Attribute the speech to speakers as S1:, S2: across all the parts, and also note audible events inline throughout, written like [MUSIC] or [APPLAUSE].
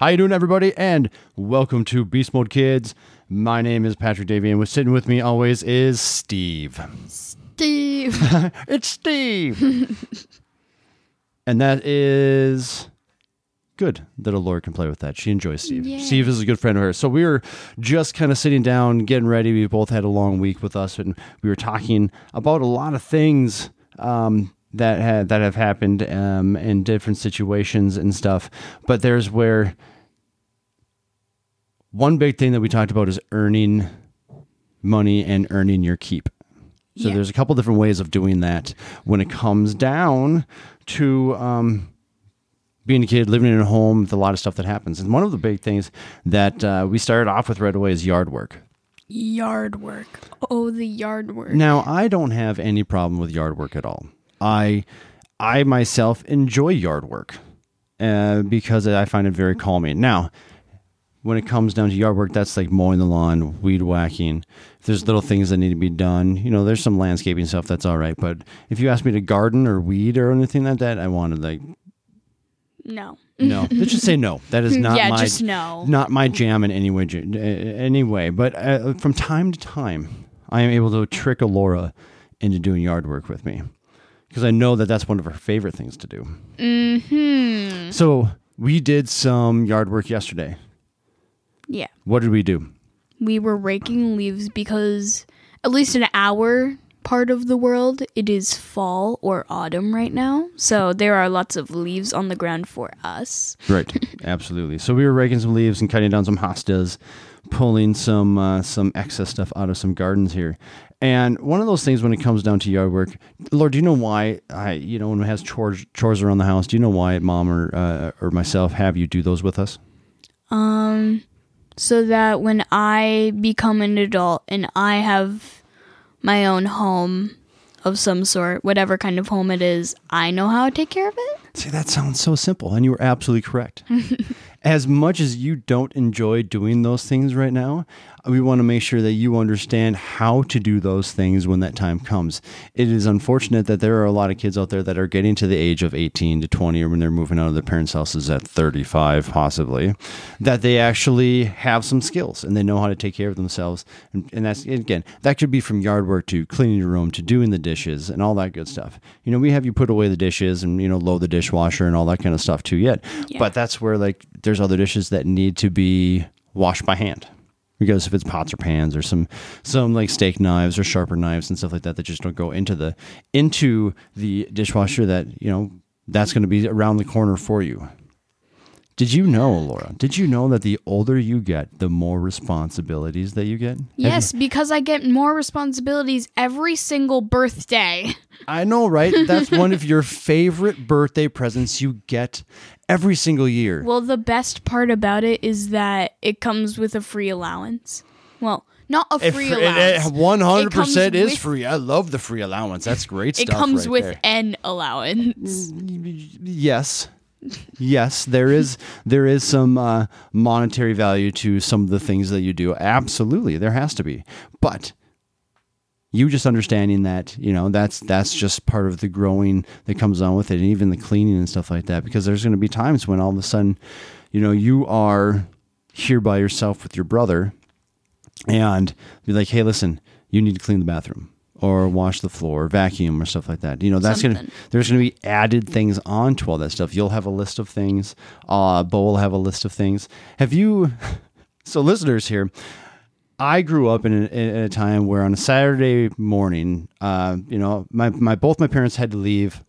S1: How you doing, everybody? And welcome to Beast Mode Kids. My name is Patrick Davey, and with sitting with me always is Steve.
S2: Steve. [LAUGHS]
S1: it's Steve. [LAUGHS] and that is good that Alora can play with that. She enjoys Steve. Steve is a good friend of hers. So we were just kind of sitting down, getting ready. We both had a long week with us, and we were talking about a lot of things um, that had that have happened um, in different situations and stuff. But there's where one big thing that we talked about is earning money and earning your keep. So
S2: Yeah.
S1: there's a couple different ways of doing that when it comes down to um, being a kid, living in a home, with a lot of stuff that happens. And one of the big things that uh, we started off with right away is yard work.
S2: yard work. Oh, the yard work.
S1: Now, I don't have any problem with yard work at all. I, I myself enjoy yard work uh, because I find it very calming. Now, when it comes down to yard work, that's like mowing the lawn, weed whacking. If there's little things that need to be done, you know, there's some landscaping stuff that's all right. But if you ask me to garden or weed or anything like that, I want to like
S2: No.
S1: no. [LAUGHS] Let's just say no. That is not
S2: yeah,
S1: my
S2: just no.
S1: not my jam in any way. Anyway, but uh, from time to time, I am able to trick Alora into doing yard work with me because I know that that's one of her favorite things to do.
S2: Hmm.
S1: So we did some yard work yesterday.
S2: Yeah.
S1: What did we do?
S2: We were raking leaves because, at least in our part of the world, it is fall or autumn right now. So there are lots of leaves on the ground for us.
S1: Right, [LAUGHS] absolutely. So we were raking some leaves and cutting down some hostas, pulling some uh, some excess stuff out of some gardens here. And one of those things when it comes down to yard work, Lord, do you know why I, you know, when it has chores chores around the house, do you know why mom or uh, or myself have you do those with us?
S2: Um, so that when I become an adult and I have my own home of some sort, whatever kind of home it is, I know how to take care of it.
S1: See, that sounds so simple, and you were absolutely correct. [LAUGHS] as much as you don't enjoy doing those things right now, we want to make sure that you understand how to do those things when that time comes. It is unfortunate that there are a lot of kids out there that are getting to the age of 18 to 20 or when they're moving out of their parents' houses at 35 possibly that they actually have some skills and they know how to take care of themselves and, and that's again that could be from yard work to cleaning your room to doing the dishes and all that good stuff you know we have you put away the dishes and you know load the dishwasher and all that kind of stuff too yet
S2: Yeah.
S1: but that's where like there's other dishes that need to be washed by hand. Because if it's pots or pans or some some like steak knives or sharper knives and stuff like that that just don't go into the into the dishwasher that you know that's going to be around the corner for you did you know laura did you know that the older you get the more responsibilities that you get Have you-
S2: Yes, because I get more responsibilities every single birthday.
S1: i know right that's one of your favorite birthday presents you get every single year
S2: Well, the best part about it is that it comes with a free allowance. Well, not a free
S1: fr- it-
S2: allowance.
S1: it 100%
S2: It
S1: is
S2: with-
S1: free i love the free allowance that's great
S2: It
S1: stuff
S2: comes
S1: right
S2: with
S1: there.
S2: an allowance.
S1: yes yes there is there is some uh, monetary value to some of the things that you do. Absolutely there has to be. But you just understanding that you know that's that's just part of the growing that comes on with it and even the cleaning and stuff like that because there's going to be times when all of a sudden you know you are here by yourself with your brother and be like hey listen you need to clean the bathroom or wash the floor vacuum or stuff like that. You know that's gonna there's gonna be added things onto all that stuff. You'll have a list of things. Uh bo will have a list of things. Have you [LAUGHS] so listeners here I grew up in a, in a time where on a Saturday morning, uh, you know, my, my both my parents had to leave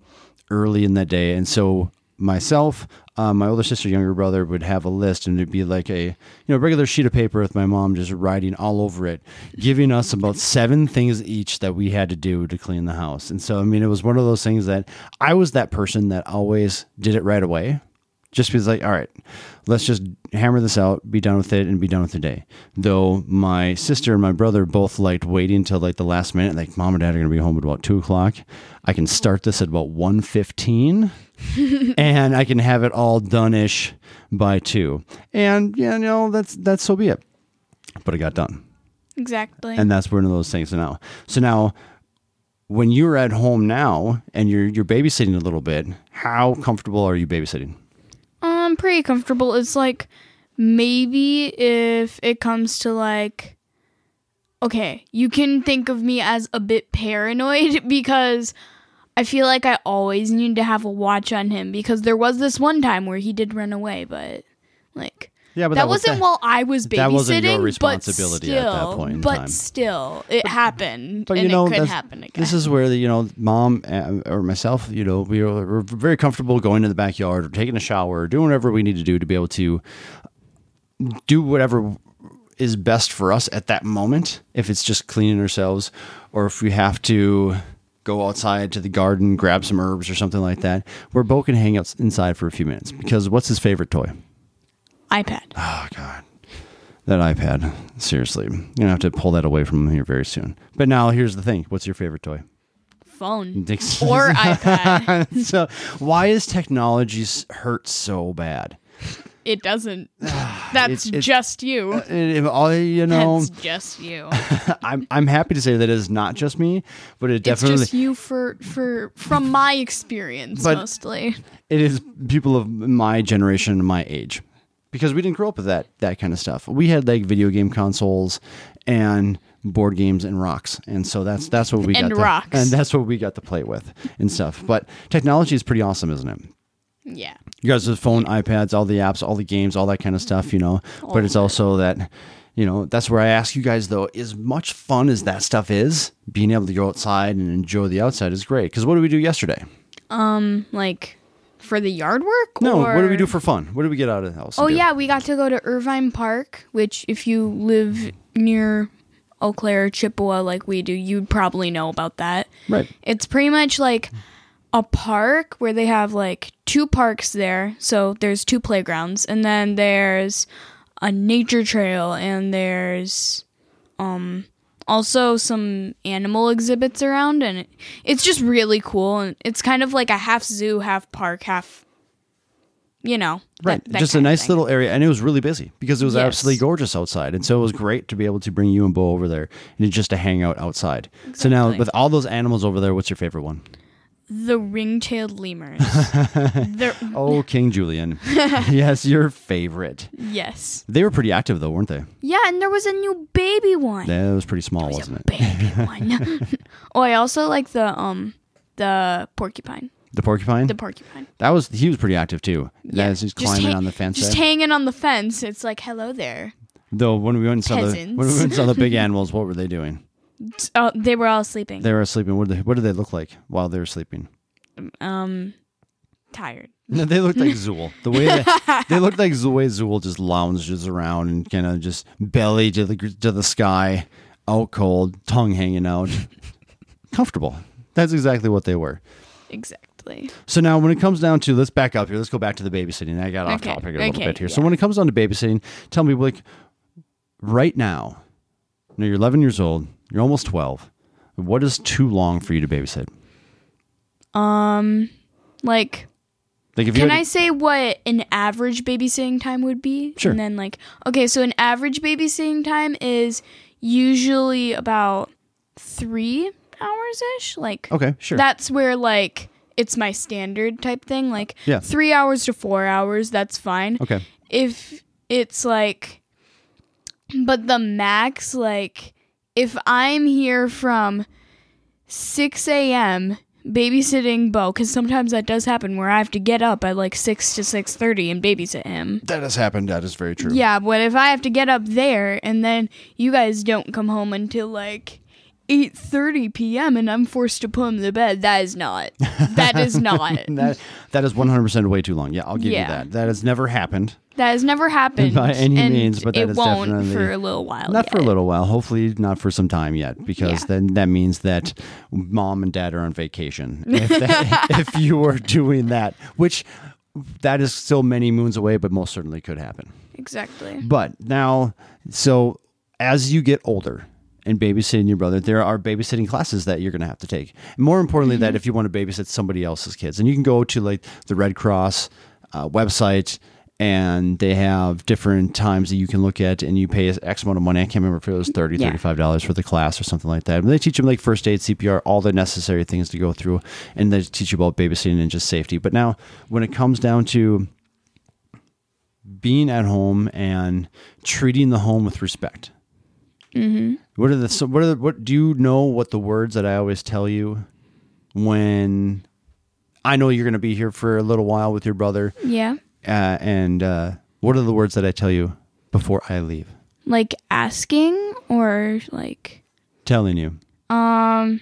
S1: early in that day, and so myself, uh, my older sister, younger brother would have a list, and it'd be like a you know regular sheet of paper with my mom just writing all over it, giving us about seven things each that we had to do to clean the house. And so I mean, it was one of those things that I was that person that always did it right away. Just because like all right let's just hammer this out be done with it and be done with the day. Though my sister and my brother both liked waiting until like the last minute like mom and dad are to be home at about 2 o'clock. I can start this at about 1.15 [LAUGHS] and i can have it all done-ish by 2 and yeah you know that's that's so be it. But it got done.
S2: Exactly.
S1: and that's one of those things. Now so now when you're at home now and you're you're babysitting a little bit how comfortable are you babysitting?
S2: Um, I'm pretty comfortable. It's like maybe if it comes to like okay, you can think of me as a bit paranoid [LAUGHS] because I feel like I always need to have a watch on him because there was this one time where he did run away, but like
S1: Yeah, but
S2: that,
S1: was-
S2: wasn't while I was babysitting.
S1: that wasn't your
S2: but
S1: responsibility at that point in
S2: but
S1: time.
S2: still, it happened,
S1: But
S2: and
S1: you know,
S2: it could happen again.
S1: this is where the you know mom uh, or myself, you know, we were, we're very comfortable going to the backyard or taking a shower or doing whatever we need to do to be able to do whatever is best for us at that moment. If it's just cleaning ourselves, or if we have to go outside to the garden, grab some herbs or something like that, where Bo can hang out inside for a few minutes. Because what's his favorite toy?
S2: iPad.
S1: Oh God, that iPad. Seriously, you're gonna have to pull that away from him here very soon. But now here's the thing: what's your favorite toy?
S2: phone [LAUGHS] or [LAUGHS] iPad.
S1: so why is technology hurt so bad?
S2: It doesn't. [SIGHS] That's
S1: It's- it's-
S2: just you.
S1: Uh, it- it- all- you know,
S2: That's just you. [LAUGHS]
S1: I'm I'm happy to say that it is not just me, but it definitely it's
S2: just you for for from my experience mostly.
S1: it is people of my generation and my age because we didn't grow up with that that kind of stuff. We had like video game consoles and board games and rocks, and so that's that's what we
S2: And
S1: got to, and that's what we got to play with and stuff. But technology is pretty awesome, isn't it?
S2: Yeah.
S1: You guys with phone, iPads, all the apps, all the games, all that kind of stuff, you know. but it's also that, you know, that's where I ask you guys though, as much fun as that stuff is, being able to go outside and enjoy the outside is great. Because what did we do yesterday?
S2: Um, like for the yard work.
S1: No, what did we do for fun? What did we get out of the house?
S2: Oh yeah, we got to go to Irvine Park, which if you live near Eau Claire, Chippewa, like we do, you'd probably know about that.
S1: right.
S2: It's pretty much like a park where they have like two parks there. So there's two playgrounds, and then there's a nature trail, and there's um also some animal exhibits around, and it, it's just really cool. And it's kind of like a half zoo, half park, half you know,
S1: Right.
S2: that
S1: Just a nice little area. And it was really busy because it was
S2: Yes.
S1: absolutely gorgeous outside. And so it was great to be able to bring you and Bo over there and just to hang out outside. So now, with all those animals over there, what's your favorite one?
S2: The ring-tailed lemurs. [LAUGHS]
S1: Oh, [LAUGHS] King Julien. [LAUGHS] yes, your favorite.
S2: yes,
S1: They were pretty active, though, weren't they?
S2: yeah, and there was a new baby one.
S1: Yeah, it was pretty small,
S2: was
S1: wasn't
S2: a
S1: it?
S2: baby one. oh, I also like the um the porcupine.
S1: The porcupine?
S2: The porcupine.
S1: that was he was pretty active too.
S2: Yeah,
S1: As he's
S2: just
S1: climbing
S2: hang-
S1: on the fence.
S2: Just
S1: there.
S2: hanging on the fence. It's like, hello there.
S1: Though when we went and saw the when we went and saw the big animals, what were they doing?
S2: Oh, they were all sleeping.
S1: They were sleeping. What did they, what did they look like while they were sleeping?
S2: um, tired. [LAUGHS]
S1: No, they looked like Zool. The way that, [LAUGHS] they looked like the way Zool just lounges around and kind of just belly to the to the sky, out cold, tongue hanging out, [LAUGHS] comfortable. That's exactly what they were.
S2: Exactly.
S1: So now, when it comes down to, let's back up here. Let's go back to the babysitting. I got off
S2: Okay,
S1: topic a little
S2: okay,
S1: bit here. So when it comes down to babysitting, tell me, like, right now, now you're 11 years old. You're almost 12. What is too long for you to babysit?
S2: Um, like,
S1: Like, if you
S2: can I say what an average babysitting time would be?
S1: Sure.
S2: And then like, okay, so an average babysitting time is usually about three hours ish. Like,
S1: okay, sure.
S2: that's where like it's my standard type thing. Like,
S1: Yeah.
S2: three hours to four hours, that's fine.
S1: okay,
S2: if it's like but the max like if i'm here from 6 a.m babysitting bo because sometimes that does happen where i have to get up at like 6 to 6.30 and babysit him
S1: that has happened. That is very true.
S2: yeah but if i have to get up there and then you guys don't come home until like 8.30 p.m and i'm forced to put him to bed that is not that is [LAUGHS] not
S1: that that is 100% way too long. Yeah, I'll give you that. That has never happened.
S2: That has never happened
S1: By any
S2: and
S1: means, but that
S2: it
S1: is
S2: won't for a little while
S1: Not for a little while. Hopefully, not for some time yet, because
S2: Yeah.
S1: then that means that mom and dad are on vacation. If, that, [LAUGHS] if you are doing that, which that is still many moons away, but most certainly could happen.
S2: exactly
S1: But now, so as you get older and babysitting your brother, there are babysitting classes that you're going to have to take. More importantly, that if you want to babysit somebody else's kids, and you can go to like the Red Cross uh, website. And they have different times that you can look at, and you pay X amount of money. I can't remember if it was 30
S2: Yeah.
S1: $35 for the class or something like that. and they teach them like first aid, CPR, all the necessary things to go through, and they teach you about babysitting and just safety. But now, when it comes down to being at home and treating the home with respect. Mm-hmm. What are the so what are the, what do you know what the words that I always tell you when I know you're going to be here for a little while with your brother
S2: Yeah.
S1: Uh, and uh, what are the words that I tell you before I leave?
S2: Like asking or like
S1: Telling you.
S2: um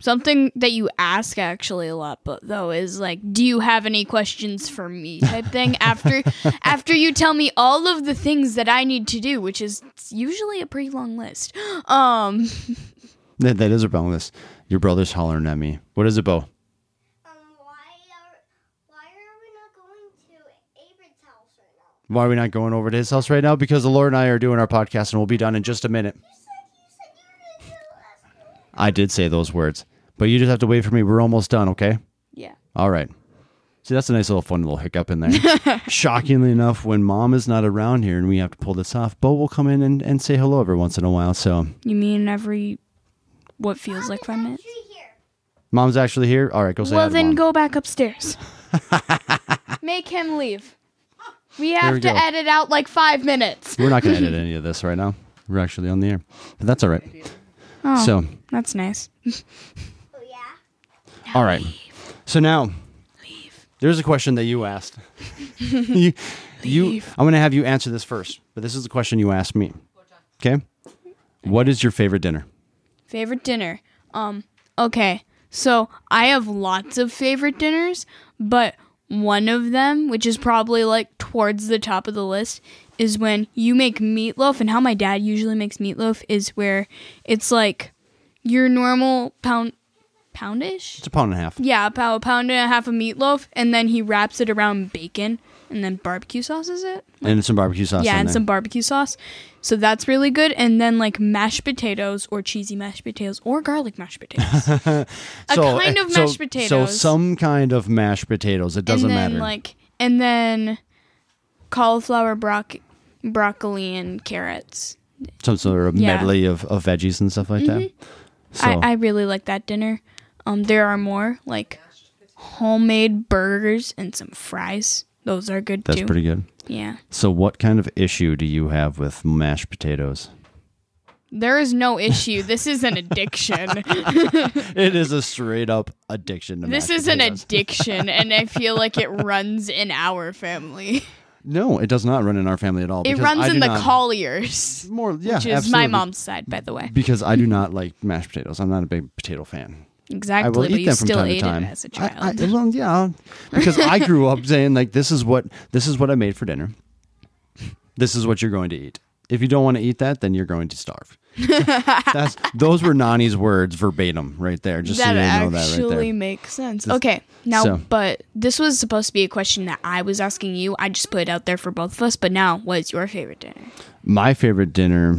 S2: something that you ask actually a lot but though is like do you have any questions for me type thing [LAUGHS] after after you tell me all of the things that I need to do which is usually a pretty long list. [GASPS] Um [LAUGHS]
S1: That, that is a long list. Your brother's hollering at me. What is it, Bo?
S3: Um, why are why are we not going to Abram's house right now?
S1: Why are we not going over to his house right now? Because the Lord and I are doing our podcast and we'll be done in just a minute.
S3: You said you said you were gonna last
S1: I did say those words, but you just have to wait for me. We're almost done, okay?
S2: yeah.
S1: All right. See, that's a nice little fun little hiccup in there. [LAUGHS] Shockingly enough, when mom is not around here and we have to pull this off, Bo will come in and, and say hello every once in a while. So,
S2: You mean every what feels like 5 minutes?
S1: Mom's actually here. All right, go say hi
S2: Well,
S1: to
S2: then
S1: Mom.
S2: go back upstairs. [LAUGHS] Make him leave. We have
S1: we
S2: to
S1: go.
S2: edit out like five minutes.
S1: We're not going to edit [LAUGHS] any of this right now. We're actually on the air, but that's all right.
S2: Oh,
S1: So,
S2: that's nice.
S3: Oh yeah.
S1: all right. So now, there's a question that you asked. [LAUGHS] you, you, I'm going to have you answer this first, but this is the question you asked me. Okay. What is your favorite dinner?
S2: Favorite dinner. Um, okay. So I have lots of favorite dinners, but one of them, which is probably like towards the top of the list, is when you make meatloaf. And how my dad usually makes meatloaf is where it's like your normal pound poundish.
S1: It's a pound and a half.
S2: Yeah, about a pound and a half of meatloaf, and then he wraps it around bacon, and then barbecue sauce is it?
S1: And some barbecue sauce.
S2: yeah, and
S1: there.
S2: some barbecue sauce. So that's really good. And then like mashed potatoes or cheesy mashed potatoes or garlic mashed potatoes. [LAUGHS] a kind
S1: eh,
S2: of
S1: so-
S2: mashed potatoes.
S1: So some kind of mashed potatoes. It doesn't
S2: and then
S1: matter.
S2: like and then cauliflower, broc- broccoli, and carrots.
S1: some sort of
S2: yeah. Mm-hmm.
S1: medley of, of veggies and stuff like that. So
S2: I, I really like that dinner. Um, there are more like homemade burgers and some fries. Those are good
S1: that's
S2: too.
S1: pretty good.
S2: yeah.
S1: So what kind of issue do you have with mashed potatoes?
S2: There is no issue. This is an addiction. [LAUGHS]
S1: it is a straight up addiction to
S2: this is an [LAUGHS] addiction, and I feel like it runs in our family.
S1: No, it does not run in our family at all.
S2: It runs
S1: I
S2: in the
S1: not-
S2: Colliers,
S1: More, yeah,
S2: which is
S1: absolutely.
S2: my mom's side, by the way.
S1: Because I do not like mashed potatoes. I'm not a big potato fan. I
S2: Exactly,
S1: will
S2: but
S1: eat
S2: you
S1: them from
S2: still
S1: time
S2: ate
S1: to time.
S2: it as a child.
S1: I, well, yeah, because I grew up [LAUGHS] saying like, "This is what this is what I made for dinner. This is what you're going to eat. If you don't want to eat that, then you're going to starve." [LAUGHS] That's those were Nani's words verbatim right there. Just
S2: that
S1: so you know that right
S2: actually
S1: there.
S2: makes sense. Okay, now,
S1: so-
S2: but this was supposed to be a question that I was asking you. I just put it out there for both of us. But now, what is your favorite dinner?
S1: My favorite dinner,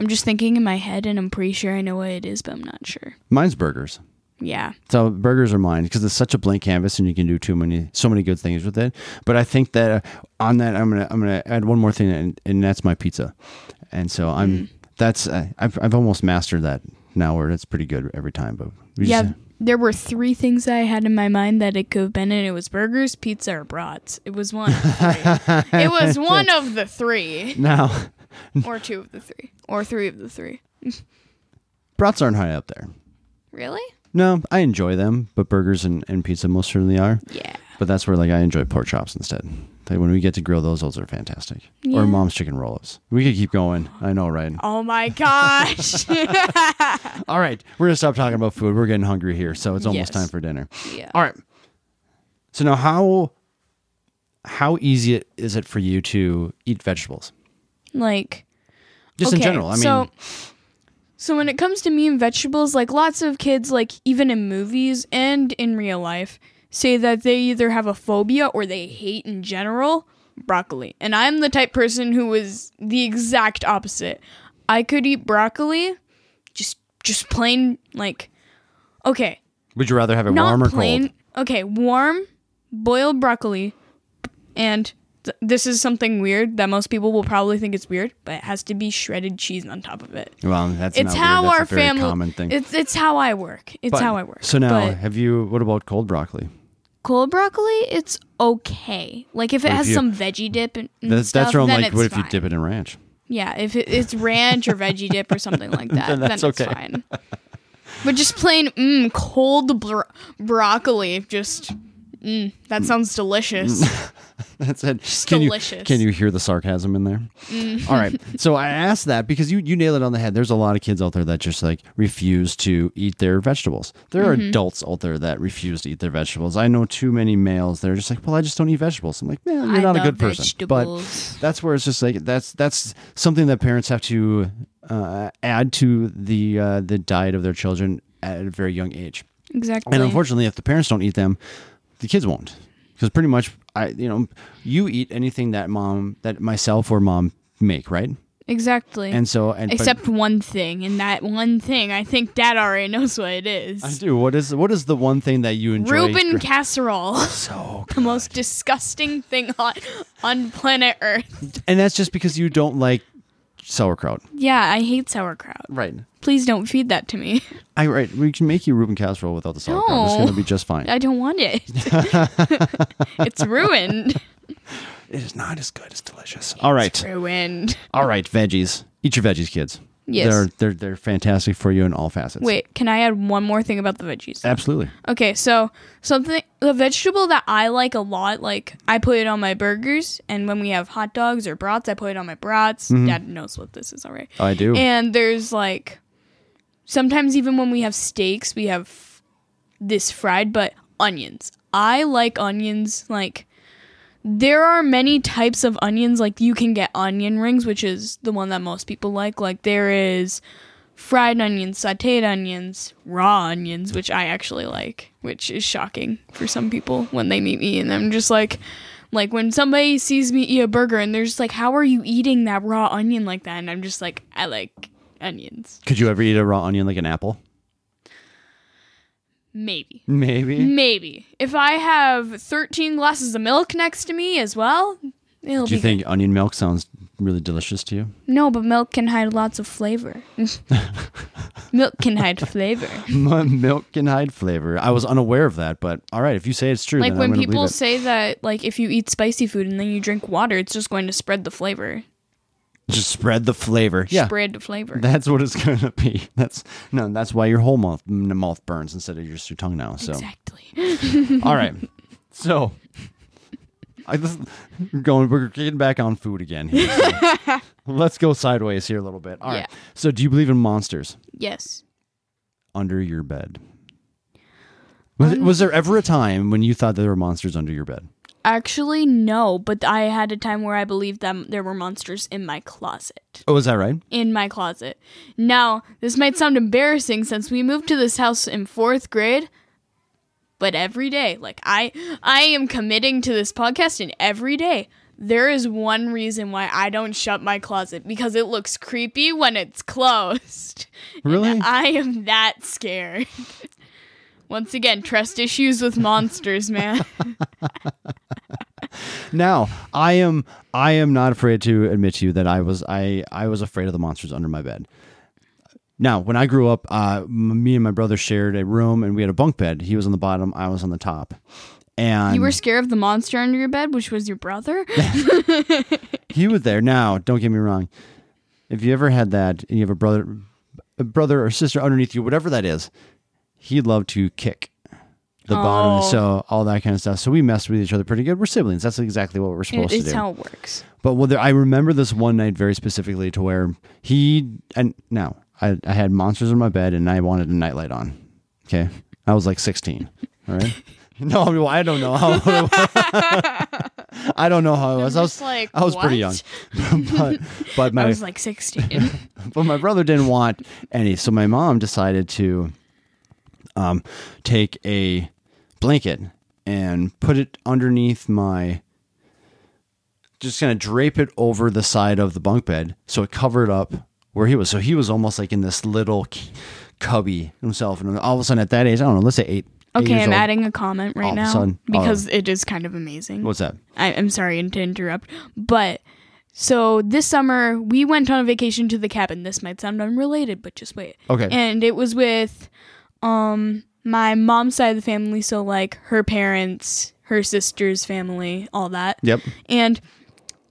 S2: I'm just thinking in my head, and I'm pretty sure I know what it is, but I'm not sure.
S1: mine's burgers.
S2: Yeah,
S1: So burgers are mine because it's such a blank canvas and you can do too many, so many good things with it. But I think that uh, on that, I'm gonna, I'm gonna add one more thing, and, and that's my pizza. And so I'm,
S2: Mm.
S1: that's, uh, I've, I've almost mastered that now, where it's pretty good every time. But
S2: yeah.
S1: just,
S2: There were three things I had in my mind that it could have been, and it was burgers, pizza, or brats. It was one. Of the three. [LAUGHS] it was one of the three,
S1: now, [LAUGHS]
S2: or two of the three, or three of the three. [LAUGHS]
S1: brats aren't high up there.
S2: Really?
S1: No, I enjoy them, but burgers and, and pizza most certainly are.
S2: Yeah.
S1: But that's where like I enjoy pork chops instead. Like, when we get to grill those, those are fantastic.
S2: Yeah.
S1: Or mom's chicken roll-ups. We could keep going. I know, right?
S2: Oh my gosh. [LAUGHS]
S1: All right, we're gonna stop talking about food. We're getting hungry here, so it's almost
S2: Yes.
S1: time for dinner.
S2: yeah.
S1: All right. So now, how how easy it, is it for you to eat vegetables?
S2: Like
S1: Just in general. I mean,
S2: so so when it comes to meat and vegetables, like lots of kids, like even in movies and in real life, say that they either have a phobia or they hate in general broccoli. And I'm the type person who is the exact opposite. I could eat broccoli, just just plain like okay,
S1: would you rather have it
S2: not
S1: warm or
S2: plain.
S1: cold?
S2: Okay, warm boiled broccoli, and this is something weird that most people will probably think it's weird, but it has to be shredded cheese on top of it.
S1: Well, that's
S2: It's
S1: not
S2: how.
S1: That's
S2: our family.
S1: common thing.
S2: It's it's how I work. It's
S1: But-
S2: how I work.
S1: So now,
S2: But
S1: have you? What about cold broccoli?
S2: cold broccoli, it's okay. Like if it
S1: if
S2: has
S1: you-
S2: some veggie dip and, and
S1: That's,
S2: stuff,
S1: that's where I'm
S2: then
S1: like, what if you dip it in ranch?
S2: Yeah, if it, it's ranch or veggie dip or something like [LAUGHS] that,
S1: Then
S2: then,
S1: that's
S2: it's
S1: okay.
S2: fine. But just plain mm, cold bro- broccoli, just mm, that sounds delicious. [LAUGHS]
S1: That's it.
S2: Just
S1: can
S2: delicious.
S1: You, can you hear the sarcasm in there?
S2: Mm.
S1: All right. [LAUGHS] So I asked that because you you nailed it on the head. There's a lot of kids out there that just like refuse to eat their vegetables. There are
S2: Mm-hmm.
S1: adults out there that refuse to eat their vegetables. I know too many males. They're just like, well, I just don't eat vegetables. I'm like, man, you're
S2: I
S1: not a good person. But that's where it's just like that's that's something that parents have to uh, add to the uh, the diet of their children at a very young age.
S2: exactly.
S1: And unfortunately, if the parents don't eat them, the kids won't. Because pretty much, I you know, you eat anything that mom, that myself or mom make, right?
S2: exactly.
S1: And so, and but-
S2: Except one thing, and that one thing, I think Dad already knows what it is.
S1: I do. What is what is the one thing that you enjoy?
S2: Reuben casserole,
S1: so, [LAUGHS]
S2: the most disgusting thing on on planet Earth.
S1: and that's just because you don't like sauerkraut,
S2: Yeah, I hate sauerkraut.
S1: right?
S2: Please don't feed that to me. [LAUGHS]
S1: I right. We can make you Reuben casserole without the sauerkraut.
S2: No.
S1: It's going to be just fine.
S2: I don't want it. [LAUGHS] [LAUGHS] it's ruined.
S1: It is not as good. It's delicious. All right,
S2: Ruined.
S1: all right. Veggies. Eat your veggies, kids.
S2: Yes.
S1: They're they're they're fantastic for you in all facets.
S2: Wait, can I add one more thing about the veggies?
S1: Absolutely.
S2: Okay, so something the vegetable that I like a lot, like I put it on my burgers, and when we have hot dogs or brats, I put it on my brats. Mm-hmm. Dad knows what this is already.
S1: I do.
S2: And there's like sometimes even when we have steaks, we have this fried, but onions. I like onions. Like there are many types of onions. Like you can get onion rings, which is the one that most people like. Like there is fried onions, sauteed onions, raw onions, which I actually like, which is shocking for some people when they meet me and I'm just like like when somebody sees me eat a burger and they're just like, How are you eating that raw onion like that? And I'm just like, I like onions.
S1: Could you ever eat a raw onion like an apple?
S2: Maybe.
S1: Maybe.
S2: Maybe. If I have 13 glasses of milk next to me as well, it'll
S1: Do you think onion milk sounds really delicious to you?
S2: No, but milk can hide lots of flavor. [LAUGHS] milk can hide flavor. [LAUGHS]
S1: milk can hide flavor. I was unaware of that, but all right, if you say it's true,
S2: Like
S1: then
S2: when people say that like if you eat spicy food and then you drink water, it's just going to spread the flavor.
S1: Just spread the flavor. Yeah,
S2: Spread the flavor.
S1: that's what it's [LAUGHS] gonna be. That's no, that's why your whole mouth mouth burns instead of just your tongue now. So
S2: Exactly. [LAUGHS]
S1: all right, so. I just, we're going. We're getting back on food again. Here, so [LAUGHS] let's go sideways here a little bit. All right.
S2: Yeah.
S1: So, do you believe in monsters
S2: yes.
S1: under your bed? Was, it, was there ever a time when you thought there were monsters under your bed?
S2: Actually, no, but I had a time where I believed that there were monsters in my closet.
S1: Oh, is that right?
S2: In my closet. Now, this might sound embarrassing since we moved to this house in fourth grade, but every day, like I, I am committing to this podcast, and every day there is one reason why I don't shut my closet because it looks creepy when it's [LAUGHS] closed. And
S1: Really?
S2: I am that scared. [LAUGHS] Once again, trust issues with monsters, man. [LAUGHS]
S1: Now, I am I am not afraid to admit to you that I was I I was afraid of the monsters under my bed. Now, when I grew up, uh, me and my brother shared a room, and we had a bunk bed. He was on the bottom, I was on the top, and
S2: You were scared of the monster under your bed, which was your brother? [LAUGHS]
S1: he was there. Now, don't get me wrong. If you ever had that, and you have a brother, a brother or sister underneath you, whatever that is, he'd love to kick the bottom,
S2: Oh.
S1: so all that kind of stuff. So we messed with each other pretty good. We're siblings. That's exactly what we're supposed
S2: it's
S1: to do.
S2: That's how it works.
S1: But whether I remember this one night very specifically to where he and now I, I had monsters in my bed and I wanted a nightlight on. Okay, I was like sixteen. All right. [LAUGHS] No, I, mean, I don't know how. [LAUGHS] I don't know how I was. I was
S2: like,
S1: I was pretty young,
S2: what? [LAUGHS]
S1: but but
S2: I was like 16.
S1: but my brother didn't want any, so my mom decided to um, take a blanket and put it underneath my. Just gonna drape it over the side of the bunk bed, so it covered up where he was. So he was almost like in this little cubby himself, and all of a sudden at that age, I don't know, let's say eight.
S2: okay, I'm
S1: old.
S2: adding a comment right
S1: of
S2: now
S1: sudden- oh.
S2: because it is kind of amazing.
S1: What's that?
S2: I, I'm sorry to interrupt, but so this summer we went on a vacation to the cabin. This might sound unrelated, but just wait.
S1: Okay.
S2: And it was with um my mom's side of the family, so like her parents, her sister's family, all that.
S1: Yep.
S2: And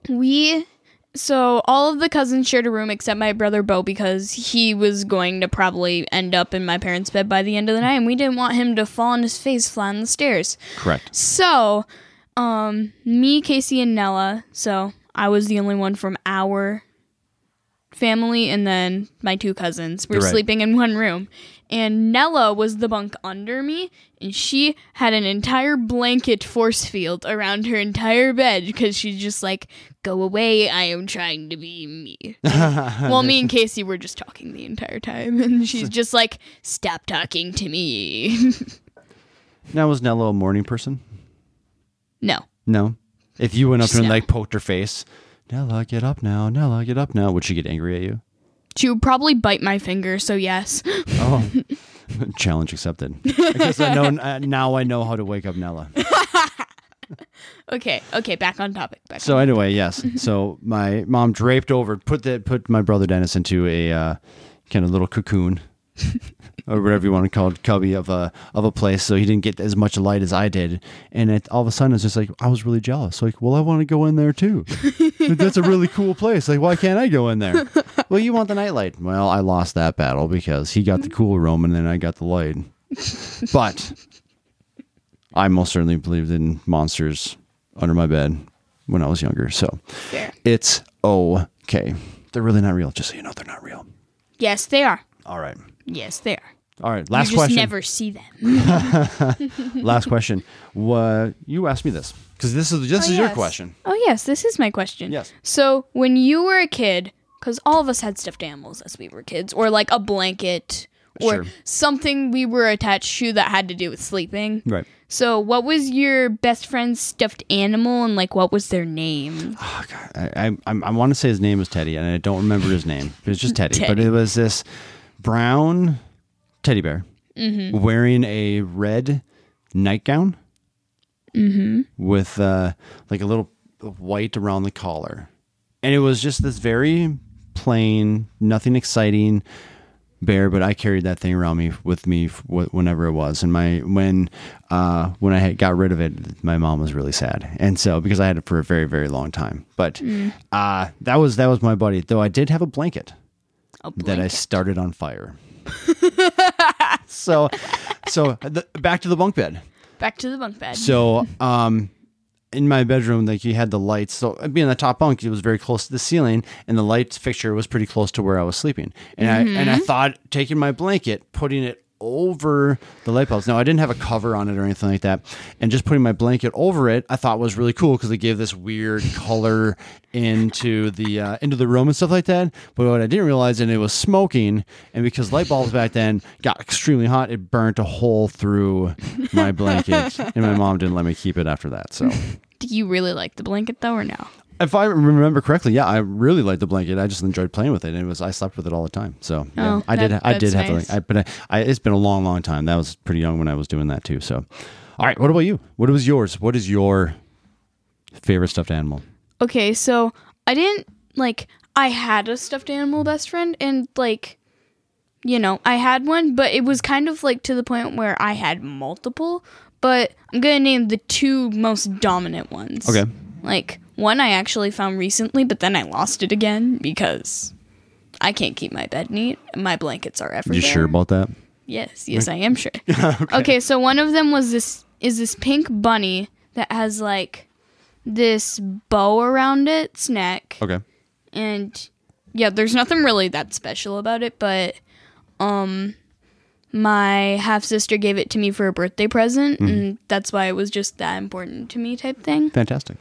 S2: we, so all of the cousins shared a room except my brother Bo because he was going to probably end up in my parents' bed by the end of the night, and we didn't want him to fall on his face flat on the stairs.
S1: Correct.
S2: So, um, me, Casey, and Nella. So I was the only one from our family, and then my two cousins were
S1: Right.
S2: sleeping in one room. And Nella was the bunk under me, and she had an entire blanket force field around her entire bed because she's just like, "Go away! I am trying to be me." [LAUGHS] well, me and Casey were just talking the entire time, and she's just like, "Stop talking to me." [LAUGHS]
S1: Now, was Nella a morning person?
S2: no.
S1: No. If you went up her and
S2: No.
S1: like poked her face, Nella, get up now. Nella, get up now. Would she get angry at you?
S2: She would probably bite my finger, so yes.
S1: Oh, [LAUGHS] challenge accepted. I guess I know uh, now. I know how to wake up Nella. [LAUGHS]
S2: Okay, okay, back on topic. Back
S1: So
S2: on.
S1: anyway, yes. [LAUGHS] So my mom draped over, put the put my brother Dennis into a uh, kind of little cocoon, or whatever you want to call it, cubby of a of a place, so he didn't get as much light as I did. And it, all of a sudden, it's just like I was really jealous. Like, well, I want to go in there too. Like, That's a really cool place. Like, why can't I go in there? Well, you want the nightlight. Well, I lost that battle because he got the cool room and then I got the light. [LAUGHS] But I most certainly believed in monsters under my bed when I was younger. So
S2: Fair.
S1: it's okay. They're really not real. Just so you know, they're not real.
S2: Yes, they are.
S1: All right.
S2: Yes, they are.
S1: All right. Last question.
S2: you just
S1: question.
S2: never see them. [LAUGHS]
S1: Last question. What you asked me this because this is this is your
S2: yes.
S1: question.
S2: Yes, this is my question.
S1: Yes.
S2: So when you were a kid, because all of us had stuffed animals as we were kids, or like a blanket, or
S1: Sure.
S2: something we were attached to that had to do with sleeping.
S1: Right.
S2: So what was your best friend's stuffed animal, and like what was their name?
S1: Oh, God. I I, I, want to say his name was Teddy, and I don't remember his name. It was just [LAUGHS] Teddy, but it was this brown teddy bear
S2: Mm-hmm.
S1: wearing a red nightgown
S2: Mm-hmm.
S1: with uh, like a little white around the collar, and it was just this very plain, nothing exciting bear. But I carried that thing around me with me whenever it was, and my when uh, when I had got rid of it, my mom was really sad, and so because I had it for a very very long time. But uh, that was that was my buddy. Though I did have a blanket
S2: A
S1: that I started on fire. [LAUGHS] so, so the, back to the bunk bed.
S2: Back to the bunk bed.
S1: So, um, in my bedroom, like you had the lights. So uh, being the top bunk, it was very close to the ceiling, and the light fixture was pretty close to where I was sleeping. And I and I mm-hmm. thought taking my blanket, putting it over the light bulbs. Now I didn't have a cover on it or anything like that, and just putting my blanket over it, I thought was really cool because it gave this weird color into the uh, into the room and stuff like that. But what I didn't realize, and it was smoking, and because light bulbs back then got extremely hot, it burnt a hole through my blanket, and my mom didn't let me keep it after that. So. [LAUGHS]
S2: Do you really like the blanket though, or no?
S1: If I remember correctly, yeah, I really liked the blanket. I just enjoyed playing with it, and it was I slept with it all the time. So oh, yeah,
S2: Oh,
S1: I did. I did have
S2: nice.
S1: the. I, but I, I, it's been a long, long time. That was pretty young when I was doing that too. So, all right. What about you? What was yours? What is your favorite stuffed animal?
S2: Okay, so I didn't like I had a stuffed animal best friend and like you know, I had one, but it was kind of like to the point where I had multiple, but I'm going to name the two most dominant ones.
S1: Okay.
S2: Like one I actually found recently, but then I lost it again because I can't keep my bed neat. My blankets are everywhere.
S1: You sure about that?
S2: Yes, yes, I am sure. [LAUGHS] okay. so one of them was this is this pink bunny that has like this bow around its neck,
S1: Okay.
S2: and yeah, there's nothing really that special about it, but um, my half sister gave it to me for a birthday present, and that's why it was just that important to me, type thing.
S1: Fantastic.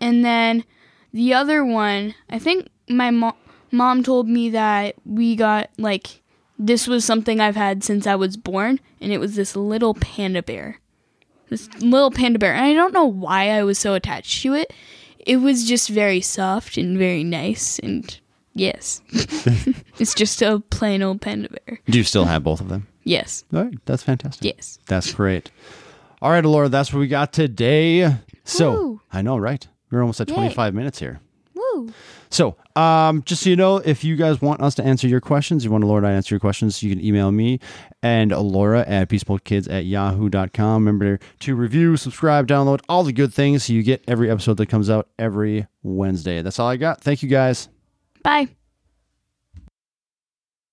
S2: And then the other one, I think my mo- mom told me that we got like this was something I've had since I was born, and it was this little panda bear. This little panda bear. And I don't know why I was so attached to it. It was just very soft and very nice, and yes. [LAUGHS] it's just a plain old panda bear.
S1: Do you still have both of them?
S2: Yes.
S1: All right. That's fantastic.
S2: Yes.
S1: That's great. All right, Laura. That's what we got today. So
S2: Woo.
S1: I know, right? We're almost at
S2: Yay.
S1: 25 minutes here.
S2: Woo.
S1: So, um, just so you know, if you guys want us to answer your questions, you want Laura to answer your questions, you can email me and Laura at beastmodekids at yahoo.com. Remember to review, subscribe, download, all the good things so you get every episode that comes out every Wednesday. That's all I got. Thank you guys.
S2: Bye.